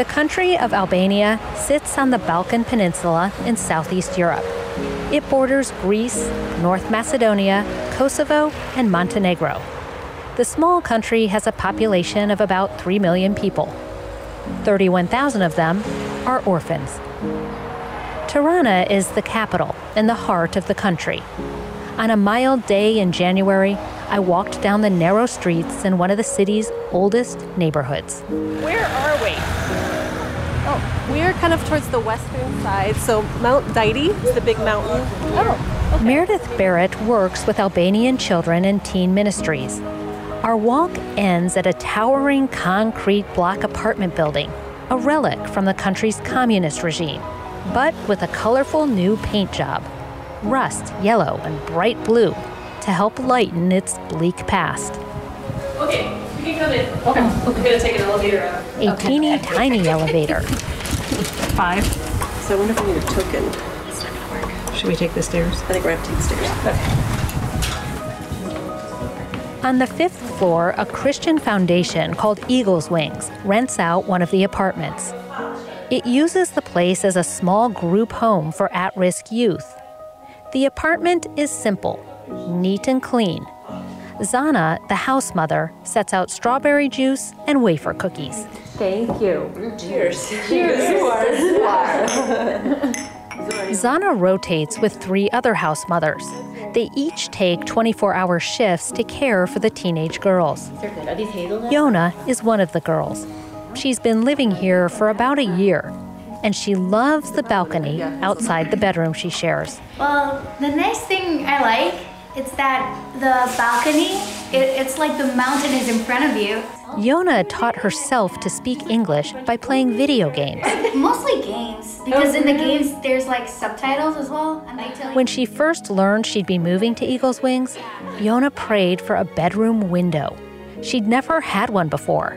The country of Albania sits on the Balkan Peninsula in southeast Europe. It borders Greece, North Macedonia, Kosovo, and Montenegro. The small country has a population of about 3 million people. 31,000 of them are orphans. Tirana is the capital and the heart of the country. On a mild day in January, I walked down the narrow streets in one of the city's oldest neighborhoods. Where are we? We're kind of towards the western side. So Mount Dajti is the big mountain. Oh, okay. Meredith Barrett works with Albanian children and teen ministries. Our walk ends at a towering concrete block apartment building, a relic from the country's communist regime, but with a colorful new paint job rust, yellow, and bright blue to help lighten its bleak past. Okay, you can come in. Okay. okay. We're going to take an elevator out. A okay. teeny tiny elevator. Five. So I wonder if we need a token. It's not going to work. Should we take the stairs? I think we're going to take the stairs. Yeah. Okay. On the fifth floor, a Christian foundation called Eagle's Wings rents out one of the apartments. It uses the place as a small group home for at risk youth. The apartment is simple, neat and clean. Zana, the house mother, sets out strawberry juice and wafer cookies. Thank you. Cheers. Cheers. Cheers. Zana rotates with three other house mothers. They each take 24 hour shifts to care for the teenage girls. Yona is one of the girls. She's been living here for about a year, and she loves the balcony outside the bedroom she shares. Well, the nice thing I like is that the balcony, it, it's like the mountain is in front of you. Yona taught herself to speak English by playing video games. Mostly games, because in the games there's like subtitles as well. And they tell when she first learned she'd be moving to Eagle's Wings, Yona prayed for a bedroom window. She'd never had one before.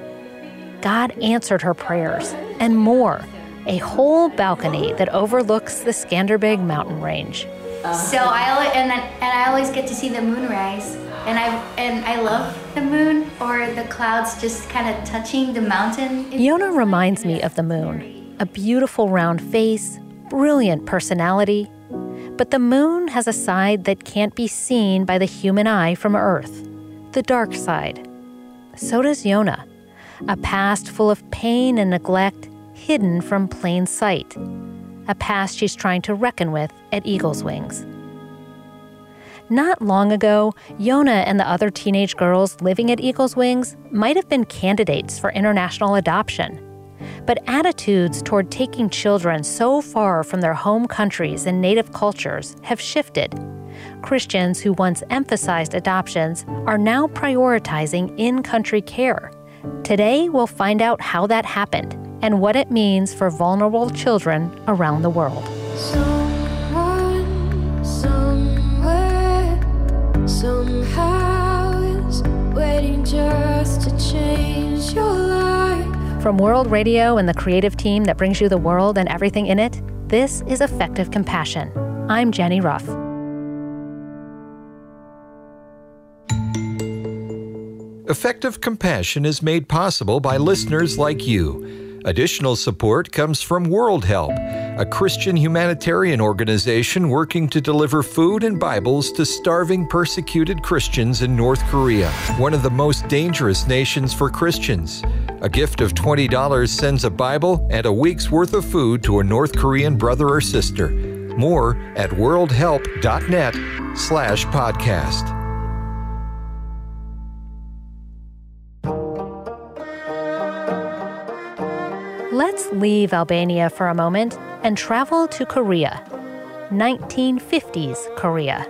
God answered her prayers and more a whole balcony that overlooks the Skanderbeg mountain range. Uh-huh. So I and then, and I always get to see the moonrise, and I and I love the moon or the clouds just kind of touching the mountain. Yona reminds me of the moon, a beautiful round face, brilliant personality, but the moon has a side that can't be seen by the human eye from Earth, the dark side. So does Yona, a past full of pain and neglect, hidden from plain sight a past she's trying to reckon with at Eagle's Wings. Not long ago, Yona and the other teenage girls living at Eagle's Wings might have been candidates for international adoption. But attitudes toward taking children so far from their home countries and native cultures have shifted. Christians who once emphasized adoptions are now prioritizing in country care. Today, we'll find out how that happened and what it means for vulnerable children around the world. Someone, somewhere, somehow is waiting just to change your life. From World Radio and the creative team that brings you the world and everything in it, this is Effective Compassion. I'm Jenny Rough. Effective Compassion is made possible by listeners like you. Additional support comes from World Help, a Christian humanitarian organization working to deliver food and Bibles to starving, persecuted Christians in North Korea, one of the most dangerous nations for Christians. A gift of $20 sends a Bible and a week's worth of food to a North Korean brother or sister. More at worldhelp.net slash podcast. Let's leave Albania for a moment and travel to Korea. 1950s Korea.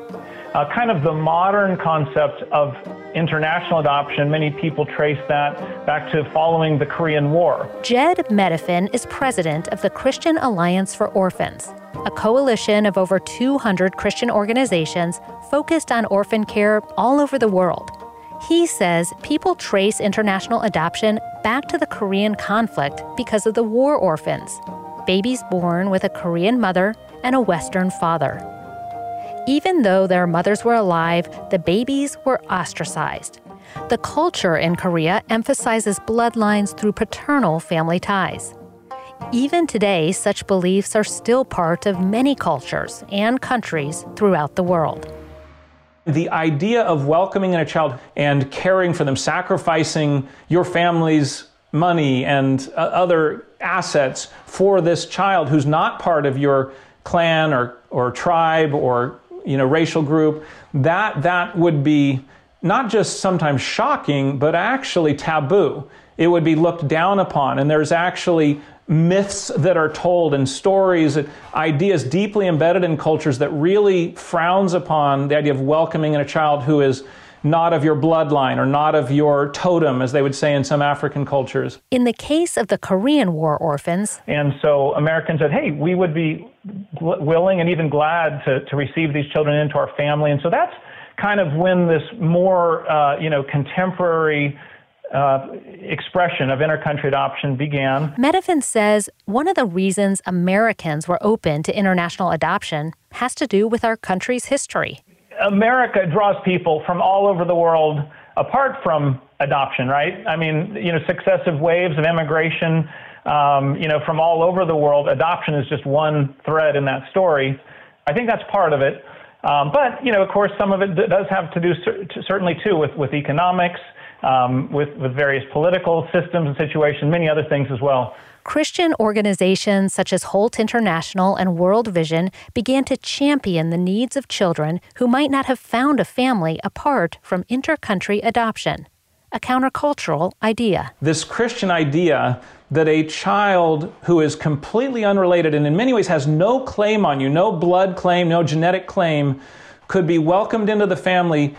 Uh, kind of the modern concept of international adoption, many people trace that back to following the Korean War. Jedd Medefind is president of the Christian Alliance for Orphans, a coalition of over 200 Christian organizations focused on orphan care all over the world. He says people trace international adoption back to the Korean conflict because of the war orphans, babies born with a Korean mother and a Western father. Even though their mothers were alive, the babies were ostracized. The culture in Korea emphasizes bloodlines through paternal family ties. Even today, such beliefs are still part of many cultures and countries throughout the world. The idea of welcoming in a child and caring for them, sacrificing your family's money and uh, other assets for this child who's not part of your clan or, or tribe or you know racial group, that that would be not just sometimes shocking, but actually taboo. It would be looked down upon, and there's actually myths that are told and stories, and ideas deeply embedded in cultures that really frowns upon the idea of welcoming in a child who is not of your bloodline or not of your totem, as they would say in some African cultures. In the case of the Korean War orphans, and so Americans said, hey, we would be willing and even glad to, to receive these children into our family. And so that's kind of when this more, uh, you know, contemporary uh, expression of intercountry adoption began. Medefind says one of the reasons Americans were open to international adoption has to do with our country's history. America draws people from all over the world apart from adoption, right? I mean, you know, successive waves of immigration, um, you know, from all over the world. Adoption is just one thread in that story. I think that's part of it. Um, but, you know, of course, some of it does have to do certainly too with, with economics, um, with, with various political systems and situations, many other things as well. Christian organizations such as Holt International and World Vision began to champion the needs of children who might not have found a family apart from intercountry adoption, a countercultural idea. This Christian idea that a child who is completely unrelated and in many ways has no claim on you, no blood claim, no genetic claim, could be welcomed into the family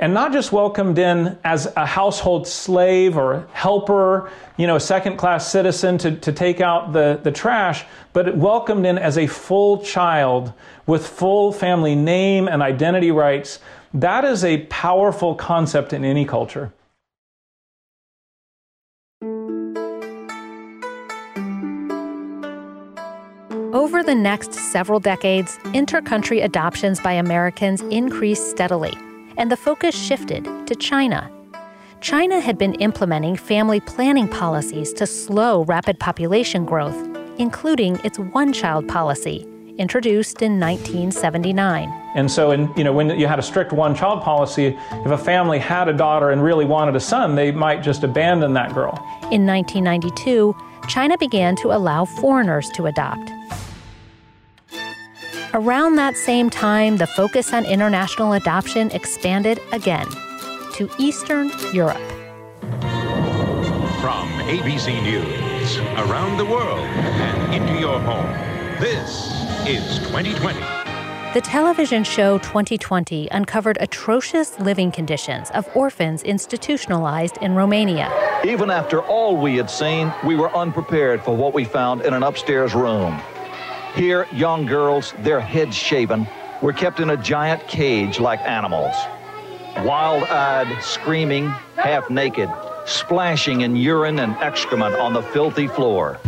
and not just welcomed in as a household slave or helper, you know, a second class citizen to, to take out the, the trash, but welcomed in as a full child with full family name and identity rights. That is a powerful concept in any culture. Over the next several decades, intercountry adoptions by Americans increased steadily and the focus shifted to China. China had been implementing family planning policies to slow rapid population growth, including its one child policy, introduced in 1979. And so, in, you know, when you had a strict one child policy, if a family had a daughter and really wanted a son, they might just abandon that girl. In 1992, China began to allow foreigners to adopt. Around that same time, the focus on international adoption expanded again to Eastern Europe. From ABC News, around the world and into your home, this is 2020. The television show 2020 uncovered atrocious living conditions of orphans institutionalized in Romania. Even after all we had seen, we were unprepared for what we found in an upstairs room. Here, young girls, their heads shaven, were kept in a giant cage like animals. Wild eyed, screaming, half naked, splashing in urine and excrement on the filthy floor.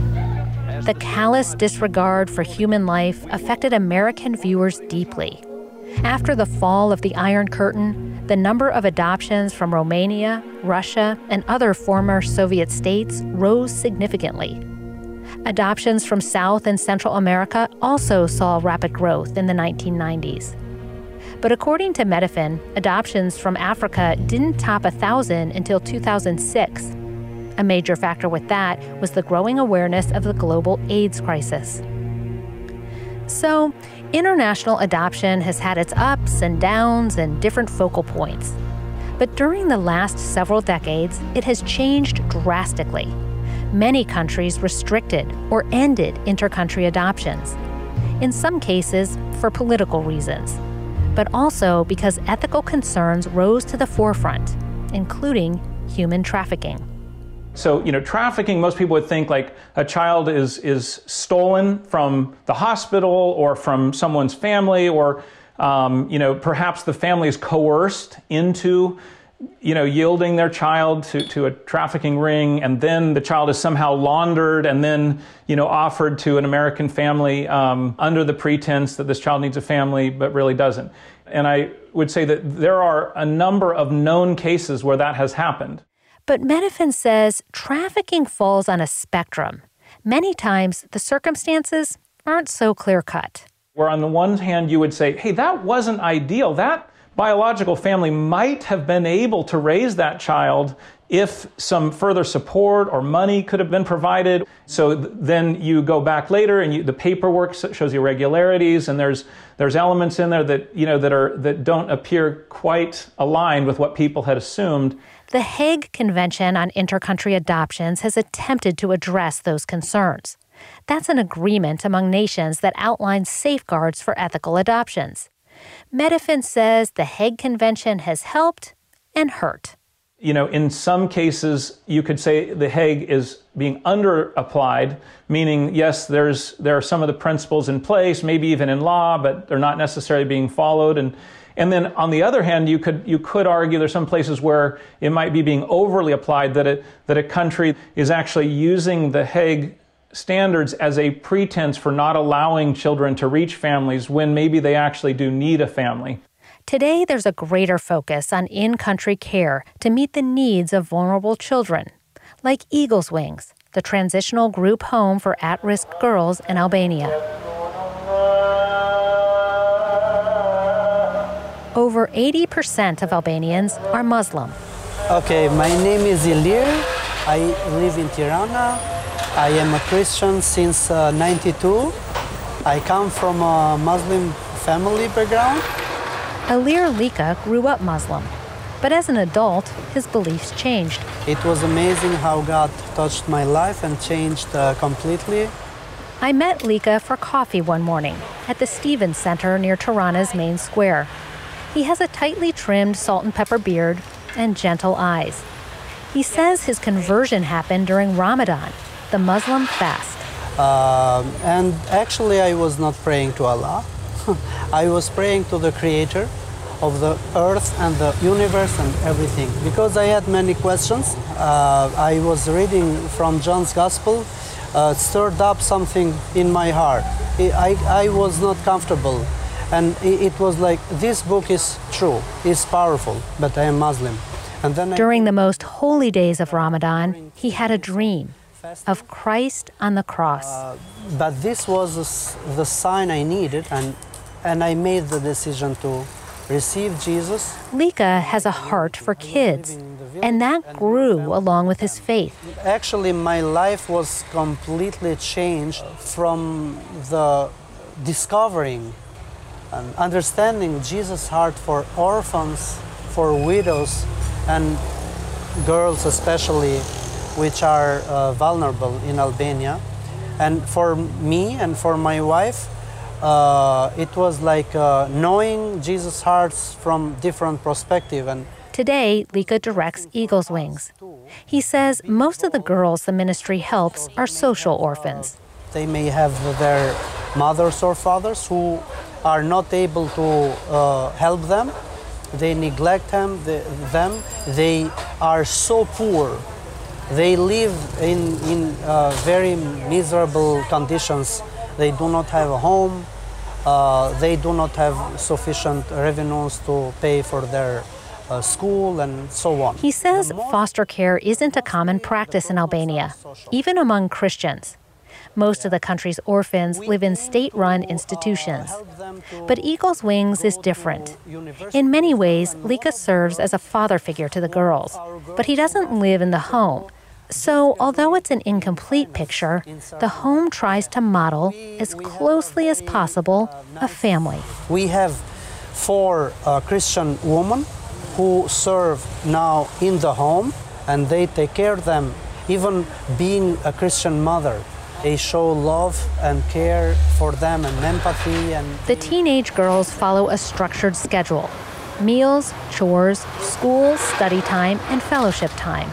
The callous disregard for human life affected American viewers deeply. After the fall of the Iron Curtain, the number of adoptions from Romania, Russia, and other former Soviet states rose significantly. Adoptions from South and Central America also saw rapid growth in the 1990s. But according to Medefind, adoptions from Africa didn't top 1,000 until 2006. A major factor with that was the growing awareness of the global AIDS crisis. So, international adoption has had its ups and downs and different focal points. But during the last several decades, it has changed drastically many countries restricted or ended intercountry adoptions, in some cases for political reasons, but also because ethical concerns rose to the forefront, including human trafficking. So, you know, trafficking, most people would think like a child is, is stolen from the hospital or from someone's family, or, um, you know, perhaps the family is coerced into you know, yielding their child to, to a trafficking ring, and then the child is somehow laundered and then, you know, offered to an American family um, under the pretense that this child needs a family, but really doesn't. And I would say that there are a number of known cases where that has happened. But Medefind says trafficking falls on a spectrum. Many times, the circumstances aren't so clear cut. Where on the one hand, you would say, hey, that wasn't ideal. That biological family might have been able to raise that child if some further support or money could have been provided. So th- then you go back later and you, the paperwork shows irregularities and there's there's elements in there that you know that are that don't appear quite aligned with what people had assumed. The Hague Convention on Intercountry Adoptions has attempted to address those concerns. That's an agreement among nations that outlines safeguards for ethical adoptions. Medefind says the Hague Convention has helped and hurt. You know, in some cases, you could say the Hague is being under applied, meaning, yes, there's, there are some of the principles in place, maybe even in law, but they're not necessarily being followed. And, and then on the other hand, you could, you could argue there's some places where it might be being overly applied, that, it, that a country is actually using the Hague standards as a pretense for not allowing children to reach families when maybe they actually do need a family. Today, there's a greater focus on in country care to meet the needs of vulnerable children, like Eagle's Wings, the transitional group home for at risk girls in Albania. Over 80% of Albanians are Muslim. Okay, my name is Ilir. I live in Tirana. I am a Christian since uh, 92. I come from a Muslim family background. Ilir Lika grew up Muslim, but as an adult, his beliefs changed. It was amazing how God touched my life and changed uh, completely. I met Lika for coffee one morning at the Stevens Center near Tirana's main square. He has a tightly trimmed salt and pepper beard and gentle eyes. He says his conversion happened during Ramadan, the Muslim fast. Uh, and actually, I was not praying to Allah. I was praying to the Creator of the earth and the universe and everything because I had many questions. Uh, I was reading from John's Gospel, uh, stirred up something in my heart. I, I was not comfortable. And it was like, this book is true, is powerful, but I am Muslim. And then During the most holy days of Ramadan, he had a dream of Christ on the cross. Uh, but this was the sign I needed, and, and I made the decision to receive Jesus. Lika has a heart for kids, and that grew along with his faith. Actually, my life was completely changed from the discovering and understanding Jesus' heart for orphans, for widows, and girls especially, which are uh, vulnerable in Albania. And for me and for my wife, uh, it was like uh, knowing Jesus' hearts from different perspective and Today, Lika directs Eagle's Wings. He says most of the girls the ministry helps are social orphans. They may have their mothers or fathers who are not able to uh, help them. They neglect them, the, them. They are so poor. They live in, in uh, very miserable conditions they do not have a home. Uh, they do not have sufficient revenues to pay for their uh, school and so on. He says foster care isn't a common practice in Albania, even among Christians. Most of the country's orphans live in state run institutions. But Eagle's Wings is different. In many ways, Lika serves as a father figure to the girls, but he doesn't live in the home. So, although it's an incomplete picture, the home tries to model, as closely as possible, a family. We have four uh, Christian women who serve now in the home, and they take care of them, even being a Christian mother. They show love and care for them and empathy and The teenage girls follow a structured schedule. Meals, chores, school, study time, and fellowship time.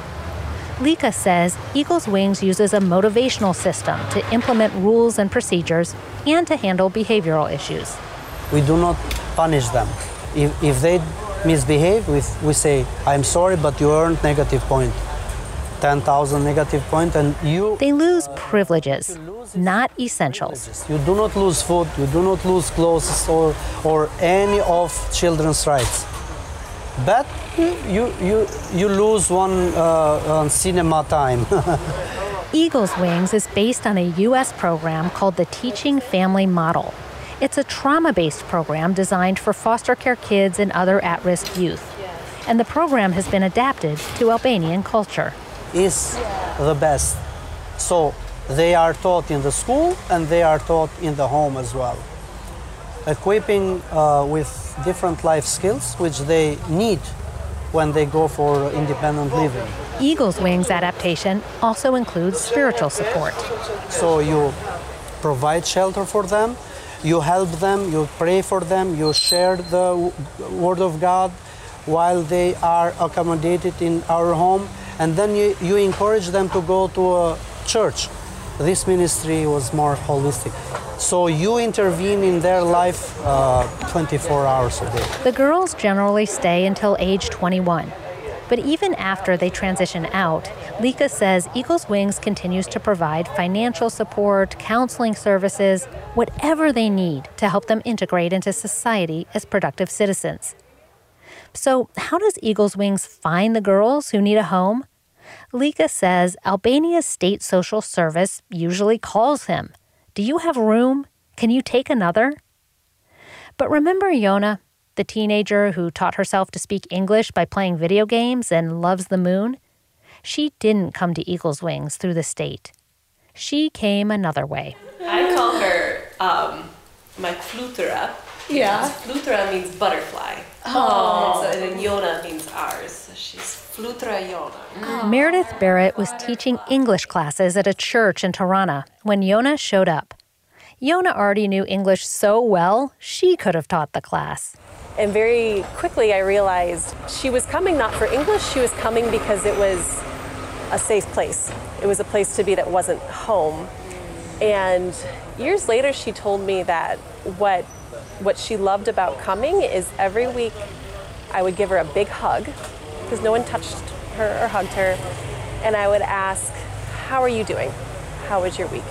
Lika says Eagle's Wings uses a motivational system to implement rules and procedures and to handle behavioral issues. We do not punish them. If, if they misbehave, we, we say, I'm sorry, but you earned negative point. 10,000 negative point and you... They lose privileges, not essentials. You do not lose food, you do not lose clothes or, or any of children's rights. But you, you, you lose one uh, cinema time. Eagle's Wings is based on a U.S. program called the Teaching Family Model. It's a trauma based program designed for foster care kids and other at risk youth. And the program has been adapted to Albanian culture. Is the best. So they are taught in the school and they are taught in the home as well. Equipping uh, with different life skills which they need when they go for independent living. Eagle's Wings adaptation also includes spiritual support. So you provide shelter for them, you help them, you pray for them, you share the Word of God while they are accommodated in our home, and then you, you encourage them to go to a church. This ministry was more holistic. So you intervene in their life uh, 24 hours a day. The girls generally stay until age 21. But even after they transition out, Lika says Eagles Wings continues to provide financial support, counseling services, whatever they need to help them integrate into society as productive citizens. So, how does Eagles Wings find the girls who need a home? Lika says Albania's state social service usually calls him. Do you have room? Can you take another? But remember Yona, the teenager who taught herself to speak English by playing video games and loves the moon? She didn't come to Eagles Wings through the state. She came another way. I call her um, my flutera. Yeah. Flutera means butterfly. Oh. And, so, and then Yona means ours. So she's flutera Yona. Oh. Meredith Barrett was teaching English classes at a church in Tirana when Yona showed up. Yona already knew English so well, she could have taught the class. And very quickly I realized she was coming not for English, she was coming because it was a safe place. It was a place to be that wasn't home. And years later she told me that what what she loved about coming is every week I would give her a big hug because no one touched her or hugged her and I would ask, "How are you doing? How was your week?"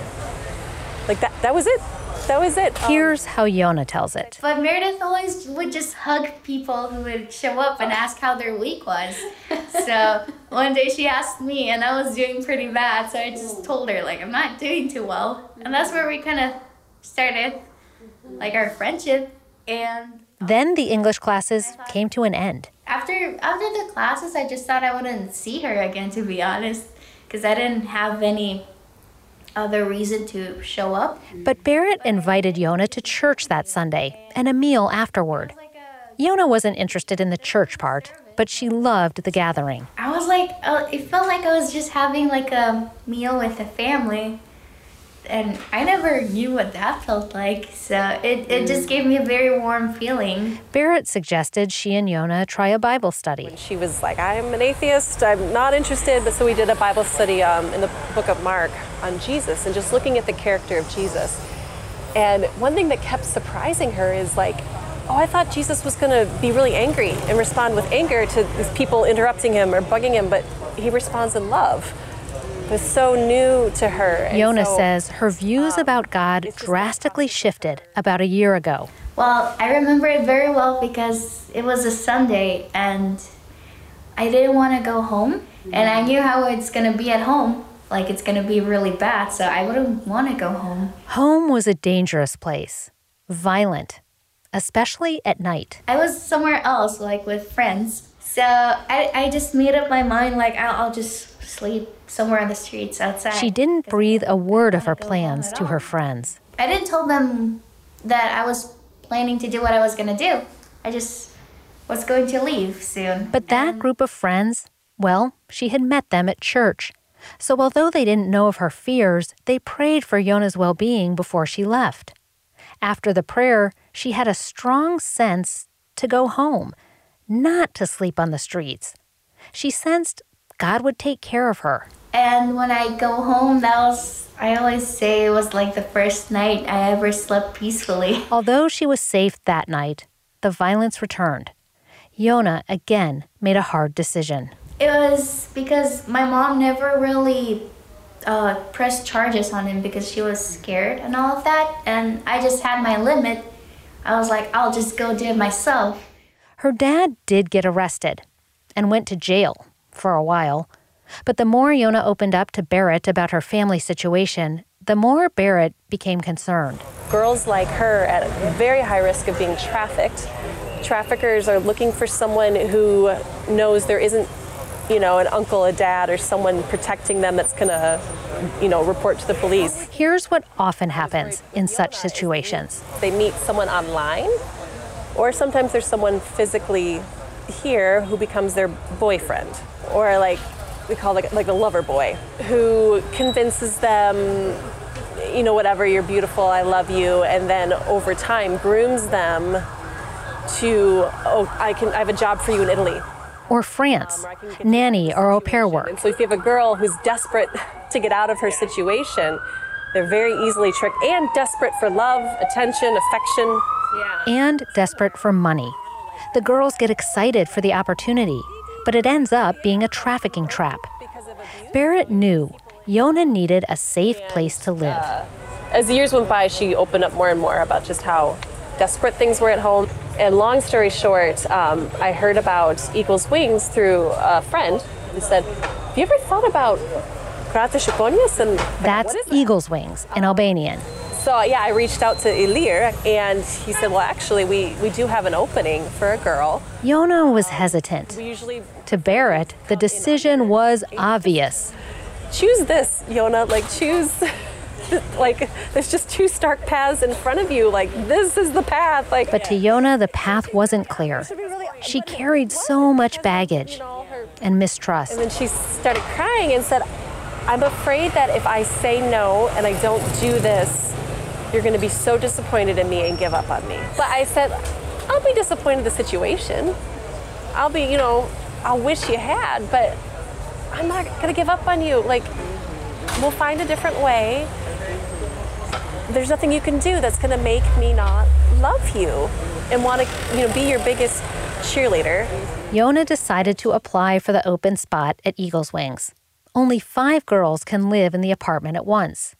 Like that that was it. That was it. Um, Here's how Yona tells it. But Meredith always would just hug people who would show up and ask how their week was. so one day she asked me, and I was doing pretty bad, so I just told her, like, I'm not doing too well. And that's where we kind of started, like, our friendship. And Then the English classes came to an end. after after the classes, I just thought I wouldn't see her again, to be honest, because I didn't have any other reason to show up. But Barrett invited Yona to church that Sunday and a meal afterward. Yona wasn't interested in the church part, but she loved the gathering. I was like, uh, it felt like I was just having like a meal with a family. And I never knew what that felt like. So it, it just gave me a very warm feeling. Barrett suggested she and Yona try a Bible study. She was like, I'm an atheist, I'm not interested. But so we did a Bible study um, in the book of Mark on Jesus and just looking at the character of Jesus. And one thing that kept surprising her is like, oh, I thought Jesus was going to be really angry and respond with anger to these people interrupting him or bugging him, but he responds in love. It was so new to her. and Yona so- says her views um, about God drastically shifted about a year ago. Well, I remember it very well because it was a Sunday and I didn't want to go home. And I knew how it's going to be at home. Like it's going to be really bad. So I wouldn't want to go home. Home was a dangerous place, violent, especially at night. I was somewhere else, like with friends. So I, I just made up my mind, like, I'll, I'll just sleep somewhere on the streets outside. She didn't breathe a word of her plans to her friends. I didn't tell them that I was planning to do what I was going to do. I just was going to leave soon. But that group of friends, well, she had met them at church. So although they didn't know of her fears, they prayed for Yona's well being before she left. After the prayer, she had a strong sense to go home, not to sleep on the streets. She sensed God would take care of her. And when I go home, that was, I always say it was like the first night I ever slept peacefully. Although she was safe that night, the violence returned. Yona again made a hard decision. It was because my mom never really uh, pressed charges on him because she was scared and all of that. And I just had my limit. I was like, I'll just go do it myself. Her dad did get arrested and went to jail for a while, But the more Yona opened up to Barrett about her family situation, the more Barrett became concerned. Girls like her at very high risk of being trafficked. Traffickers are looking for someone who knows there isn't, you know, an uncle, a dad, or someone protecting them that's gonna, you know, report to the police. Here's what often happens in such situations. They meet someone online, or sometimes there's someone physically here who becomes their boyfriend, or like we call it like a lover boy, who convinces them, you know, whatever, you're beautiful, I love you, and then over time grooms them to, oh, I can, I have a job for you in Italy. Or France, um, or nanny or au pair work. And so if you have a girl who's desperate to get out of her situation, they're very easily tricked and desperate for love, attention, affection. Yeah. and desperate for money. The girls get excited for the opportunity, but it ends up being a trafficking trap. Barrett knew Yona needed a safe place to live. As the years went by, she opened up more and more about just how desperate things were at home. And long story short, um, I heard about Eagles Wings through a friend who said, Have you ever thought about Krata Shikonius? And That's Eagle's Wings in Albanian. So, yeah, I reached out to Ilir and he said, Well, actually, we, we do have an opening for a girl. Yona was hesitant. We usually To Barrett, the decision was obvious. choose this, Yona. Like, choose. like, there's just two stark paths in front of you. Like, this is the path. Like, But to Yona, the path wasn't clear. She carried so much baggage and mistrust. And then she started crying and said, I'm afraid that if I say no and I don't do this, you're going to be so disappointed in me and give up on me. But I said, I'll be disappointed in the situation. I'll be, you know, I'll wish you had, but I'm not going to give up on you. Like, we'll find a different way. There's nothing you can do that's going to make me not love you and want to, you know, be your biggest cheerleader. Yona decided to apply for the open spot at Eagle's Wings. Only five girls can live in the apartment at once.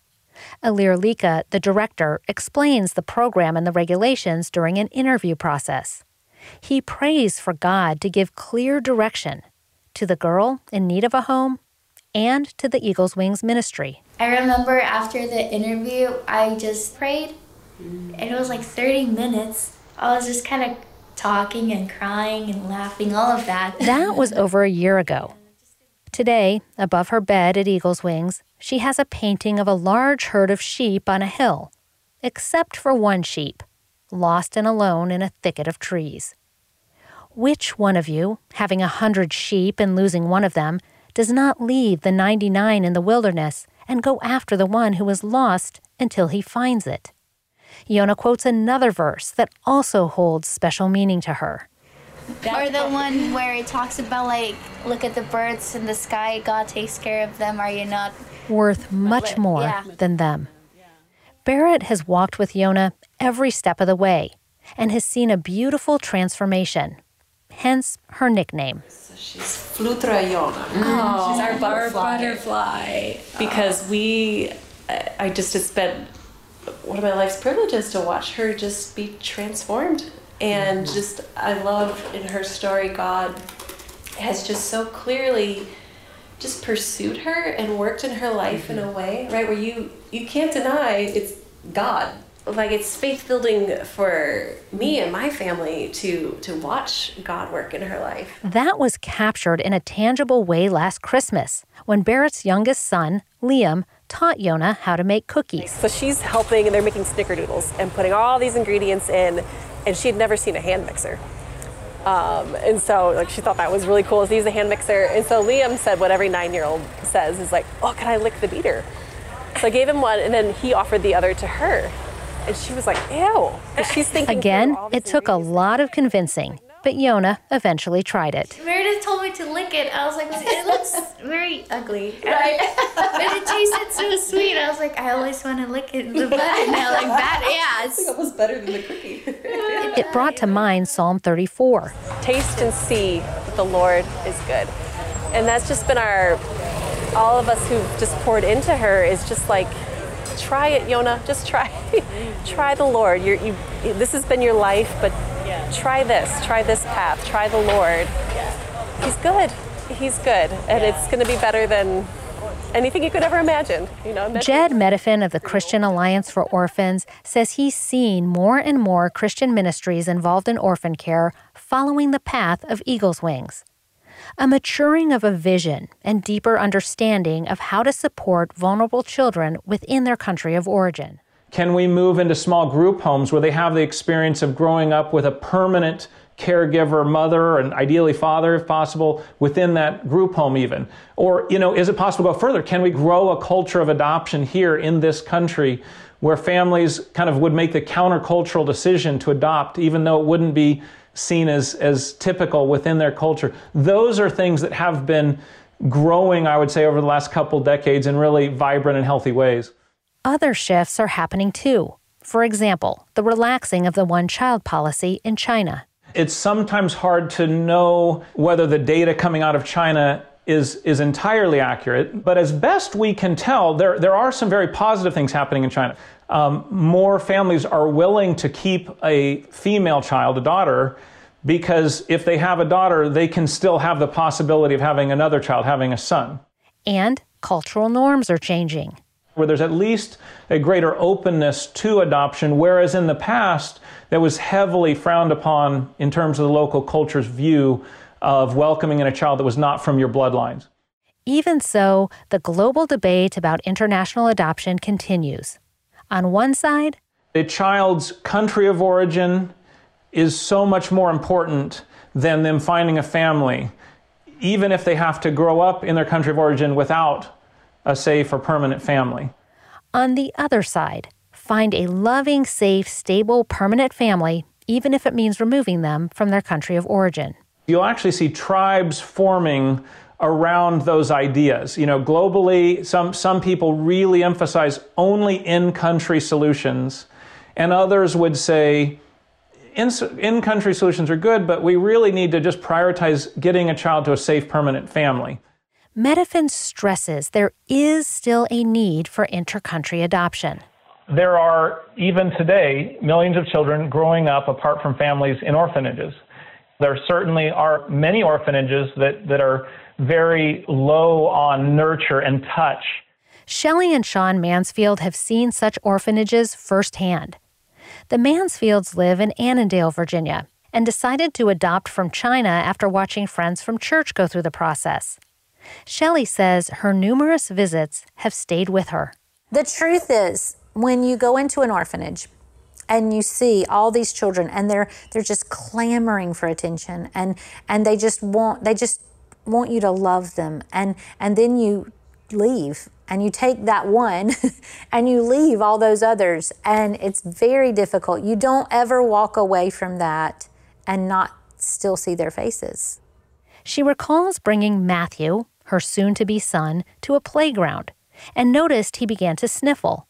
Ilir Lika, the director, explains the program and the regulations during an interview process. He prays for God to give clear direction to the girl in need of a home and to the Eagle's Wings ministry. I remember after the interview, I just prayed, and it was like 30 minutes. I was just kind of talking and crying and laughing, all of that. That was over a year ago. Today, above her bed at Eagle's Wings, she has a painting of a large herd of sheep on a hill, except for one sheep, lost and alone in a thicket of trees. Which one of you, having a hundred sheep and losing one of them, does not leave the 99 in the wilderness and go after the one who is lost until he finds it? Yona quotes another verse that also holds special meaning to her. Or the one where it talks about, like, look at the birds in the sky, God takes care of them, are you not? worth much more yeah. than them. Barrett has walked with Yona every step of the way and has seen a beautiful transformation, hence her nickname. So she's Flutra Yona. Mm. She's our butterfly. butterfly. Because we, I I just, it's been one of my life's privileges to watch her just be transformed. And just, I love in her story, God has just so clearly just pursued her and worked in her life in a mm-hmm. way, right, where you, you can't deny it's God. Like it's faith building for me and my family to to watch God work in her life. That was captured in a tangible way last Christmas when Barrett's youngest son, Liam, taught Yona how to make cookies. So she's helping, and they're making snickerdoodles and putting all these ingredients in, and she had never seen a hand mixer. Um, and so, like, she thought that was really cool to use a hand mixer. And so Liam said what every nine-year-old says is like, "Oh, can I lick the beater?" So I gave him one, and then he offered the other to her, and she was like, "Ew!" She's thinking Again, it took a lot of convincing, but Yona eventually tried it. Meredith told me to lick it. I was like, it looks very ugly. Right. but it tasted so sweet. I was like, I always want to lick it the butt now, like that. Yeah, it's almost better than the cookie. It brought to mind Psalm 34. Taste and see that the Lord is good. And that's just been our, all of us who've just poured into her is just like, try it, Yona. Just try, try the Lord. You're, you, this has been your life, but try this. Try this path. Try the Lord. He's good. he's good, and it's going to be better than anything you could ever imagine. You know, Jedd Medefind of the Christian Alliance for Orphans says he's seen more and more Christian ministries involved in orphan care following the path of Eagle's Wings. A maturing of a vision and deeper understanding of how to support vulnerable children within their country of origin. Can we move into small group homes where they have the experience of growing up with a permanent caregiver, mother, and ideally father, if possible, within that group home, even? Or, you know, is it possible to go further? Can we grow a culture of adoption here in this country where families kind of would make the countercultural decision to adopt, even though it wouldn't be seen as, as typical within their culture? Those are things that have been growing, I would say, over the last couple decades in really vibrant and healthy ways. Other shifts are happening too. For example, the relaxing of the one child policy in China. It's sometimes hard to know whether the data coming out of China is, is entirely accurate, but as best we can tell, there, there are some very positive things happening in China. Um, more families are willing to keep a female child, a daughter, because if they have a daughter, they can still have the possibility of having another child, having a son. And cultural norms are changing where there's at least a greater openness to adoption, whereas in the past, that was heavily frowned upon in terms of the local culture's view of welcoming in a child that was not from your bloodlines. Even so, the global debate about international adoption continues. On one side, a child's country of origin is so much more important than them finding a family, even if they have to grow up in their country of origin without a safe or permanent family. On the other side, find a loving, safe, stable, permanent family, even if it means removing them from their country of origin. You'll actually see tribes forming around those ideas. You know, globally, some, some people really emphasize only in country solutions, and others would say, in country solutions are good, but we really need to just prioritize getting a child to a safe, permanent family. Medefind stresses there is still a need for intercountry adoption. There are, even today, millions of children growing up apart from families in orphanages. There certainly are many orphanages that, that are very low on nurture and touch. Shelley and Sean Mansfield have seen such orphanages firsthand. The Mansfields live in Annandale, Virginia, and decided to adopt from China after watching friends from church go through the process. Shelley says her numerous visits have stayed with her. The truth is, when you go into an orphanage and you see all these children and they're they're just clamoring for attention and and they just want they just want you to love them and and then you leave and you take that one and you leave all those others and it's very difficult. You don't ever walk away from that and not still see their faces. She recalls bringing Matthew, her soon to be son, to a playground and noticed he began to sniffle.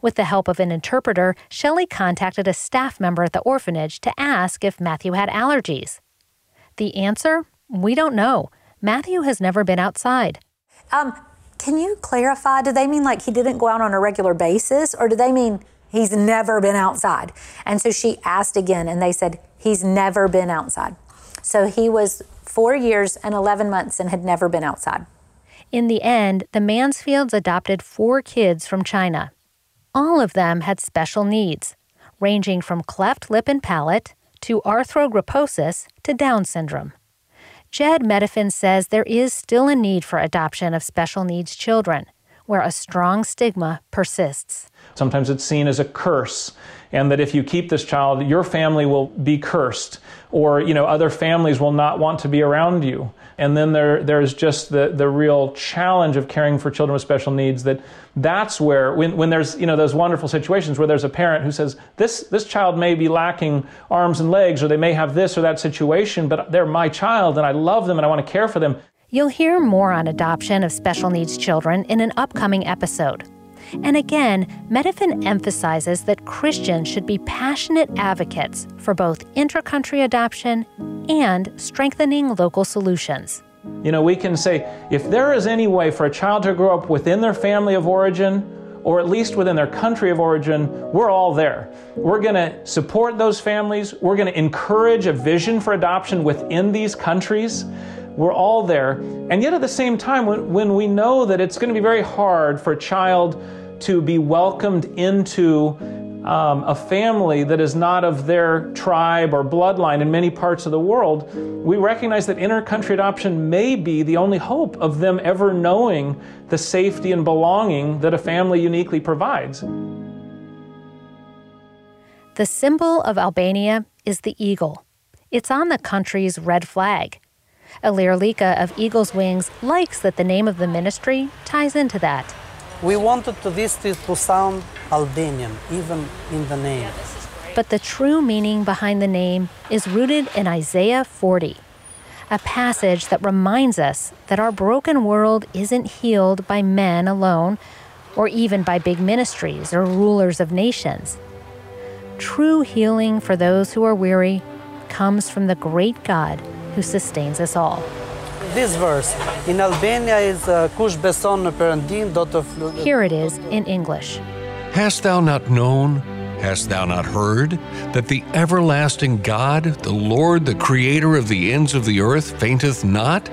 With the help of an interpreter, Shelley contacted a staff member at the orphanage to ask if Matthew had allergies. The answer? We don't know. Matthew has never been outside. Um, can you clarify? Do they mean like he didn't go out on a regular basis, or do they mean he's never been outside? And so she asked again, and they said he's never been outside. So he was four years and 11 months and had never been outside. In the end, the Mansfields adopted four kids from China. All of them had special needs, ranging from cleft lip and palate to arthrogryposis to Down syndrome. Jedd Medefind says there is still a need for adoption of special needs children, where a strong stigma persists. Sometimes it's seen as a curse, and that if you keep this child, your family will be cursed, or you know other families will not want to be around you. And then there there's just the the real challenge of caring for children with special needs. That that's where when when there's you know those wonderful situations where there's a parent who says this this child may be lacking arms and legs, or they may have this or that situation, but they're my child, and I love them and I want to care for them. You'll hear more on adoption of special needs children in an upcoming episode. And again, Medefind emphasizes that Christians should be passionate advocates for both intercountry adoption and strengthening local solutions. You know, we can say if there is any way for a child to grow up within their family of origin, or at least within their country of origin, we're all there. We're going to support those families. We're going to encourage a vision for adoption within these countries. We're all there. And yet, at the same time, when, when we know that it's going to be very hard for a child to be welcomed into um, a family that is not of their tribe or bloodline in many parts of the world, we recognize that inter-country adoption may be the only hope of them ever knowing the safety and belonging that a family uniquely provides. The symbol of Albania is the eagle. It's on the country's red flag. Ilir Lika of Eagle's Wings likes that the name of the ministry ties into that. We wanted to this to sound Albanian, even in the name. But the true meaning behind the name is rooted in Isaiah 40, a passage that reminds us that our broken world isn't healed by men alone or even by big ministries or rulers of nations. True healing for those who are weary comes from the great God who sustains us all this verse in Albania is uh, kush beson në Perëndim do të Here it is in English. Hast thou not known, hast thou not heard, that the everlasting God, the Lord, the creator of the ends of the earth, fainteth not,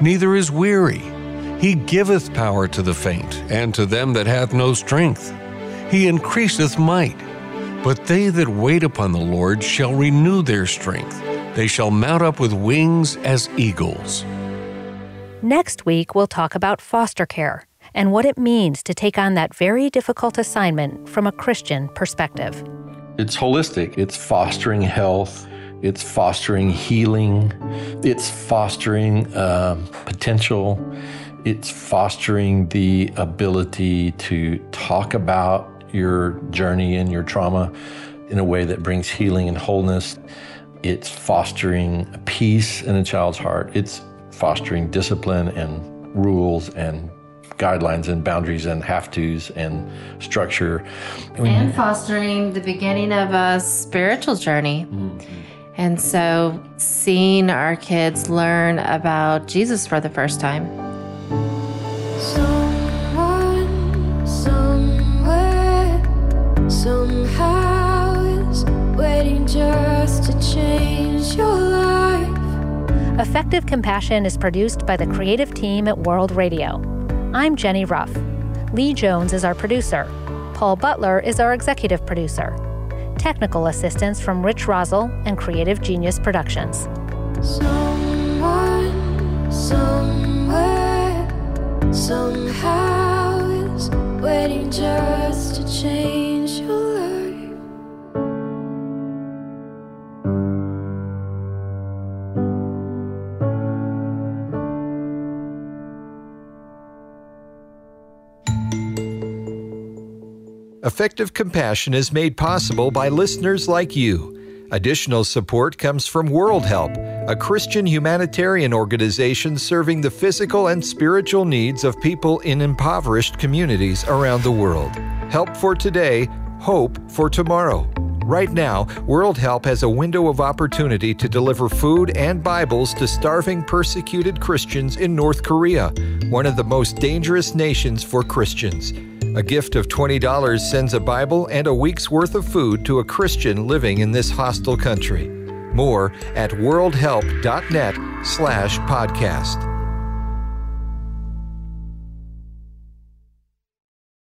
neither is weary. He giveth power to the faint, and to them that hath no strength. He increaseth might. But they that wait upon the Lord shall renew their strength. They shall mount up with wings as eagles. Next week, we'll talk about foster care and what it means to take on that very difficult assignment from a Christian perspective. It's holistic, it's fostering health, it's fostering healing, it's fostering uh, potential, it's fostering the ability to talk about your journey and your trauma in a way that brings healing and wholeness. It's fostering peace in a child's heart. It's fostering discipline and rules and guidelines and boundaries and have tos and structure. And fostering the beginning of a spiritual journey. Mm-hmm. And so seeing our kids learn about Jesus for the first time. Someone, just to change your life. Effective Compassion is produced by the creative team at World Radio. I'm Jenny Rough. Lee Jones is our producer. Paul Butler is our executive producer. Technical assistance from Rich Rosell and Creative Genius Productions. Someone, somewhere, Effective Compassion is made possible by listeners like you. Additional support comes from World Help, a Christian humanitarian organization serving the physical and spiritual needs of people in impoverished communities around the world. Help for today, hope for tomorrow. Right now, World Help has a window of opportunity to deliver food and Bibles to starving, persecuted Christians in North Korea, one of the most dangerous nations for Christians. A gift of $20 sends a Bible and a week's worth of food to a Christian living in this hostile country. More at worldhelp.net slash podcast.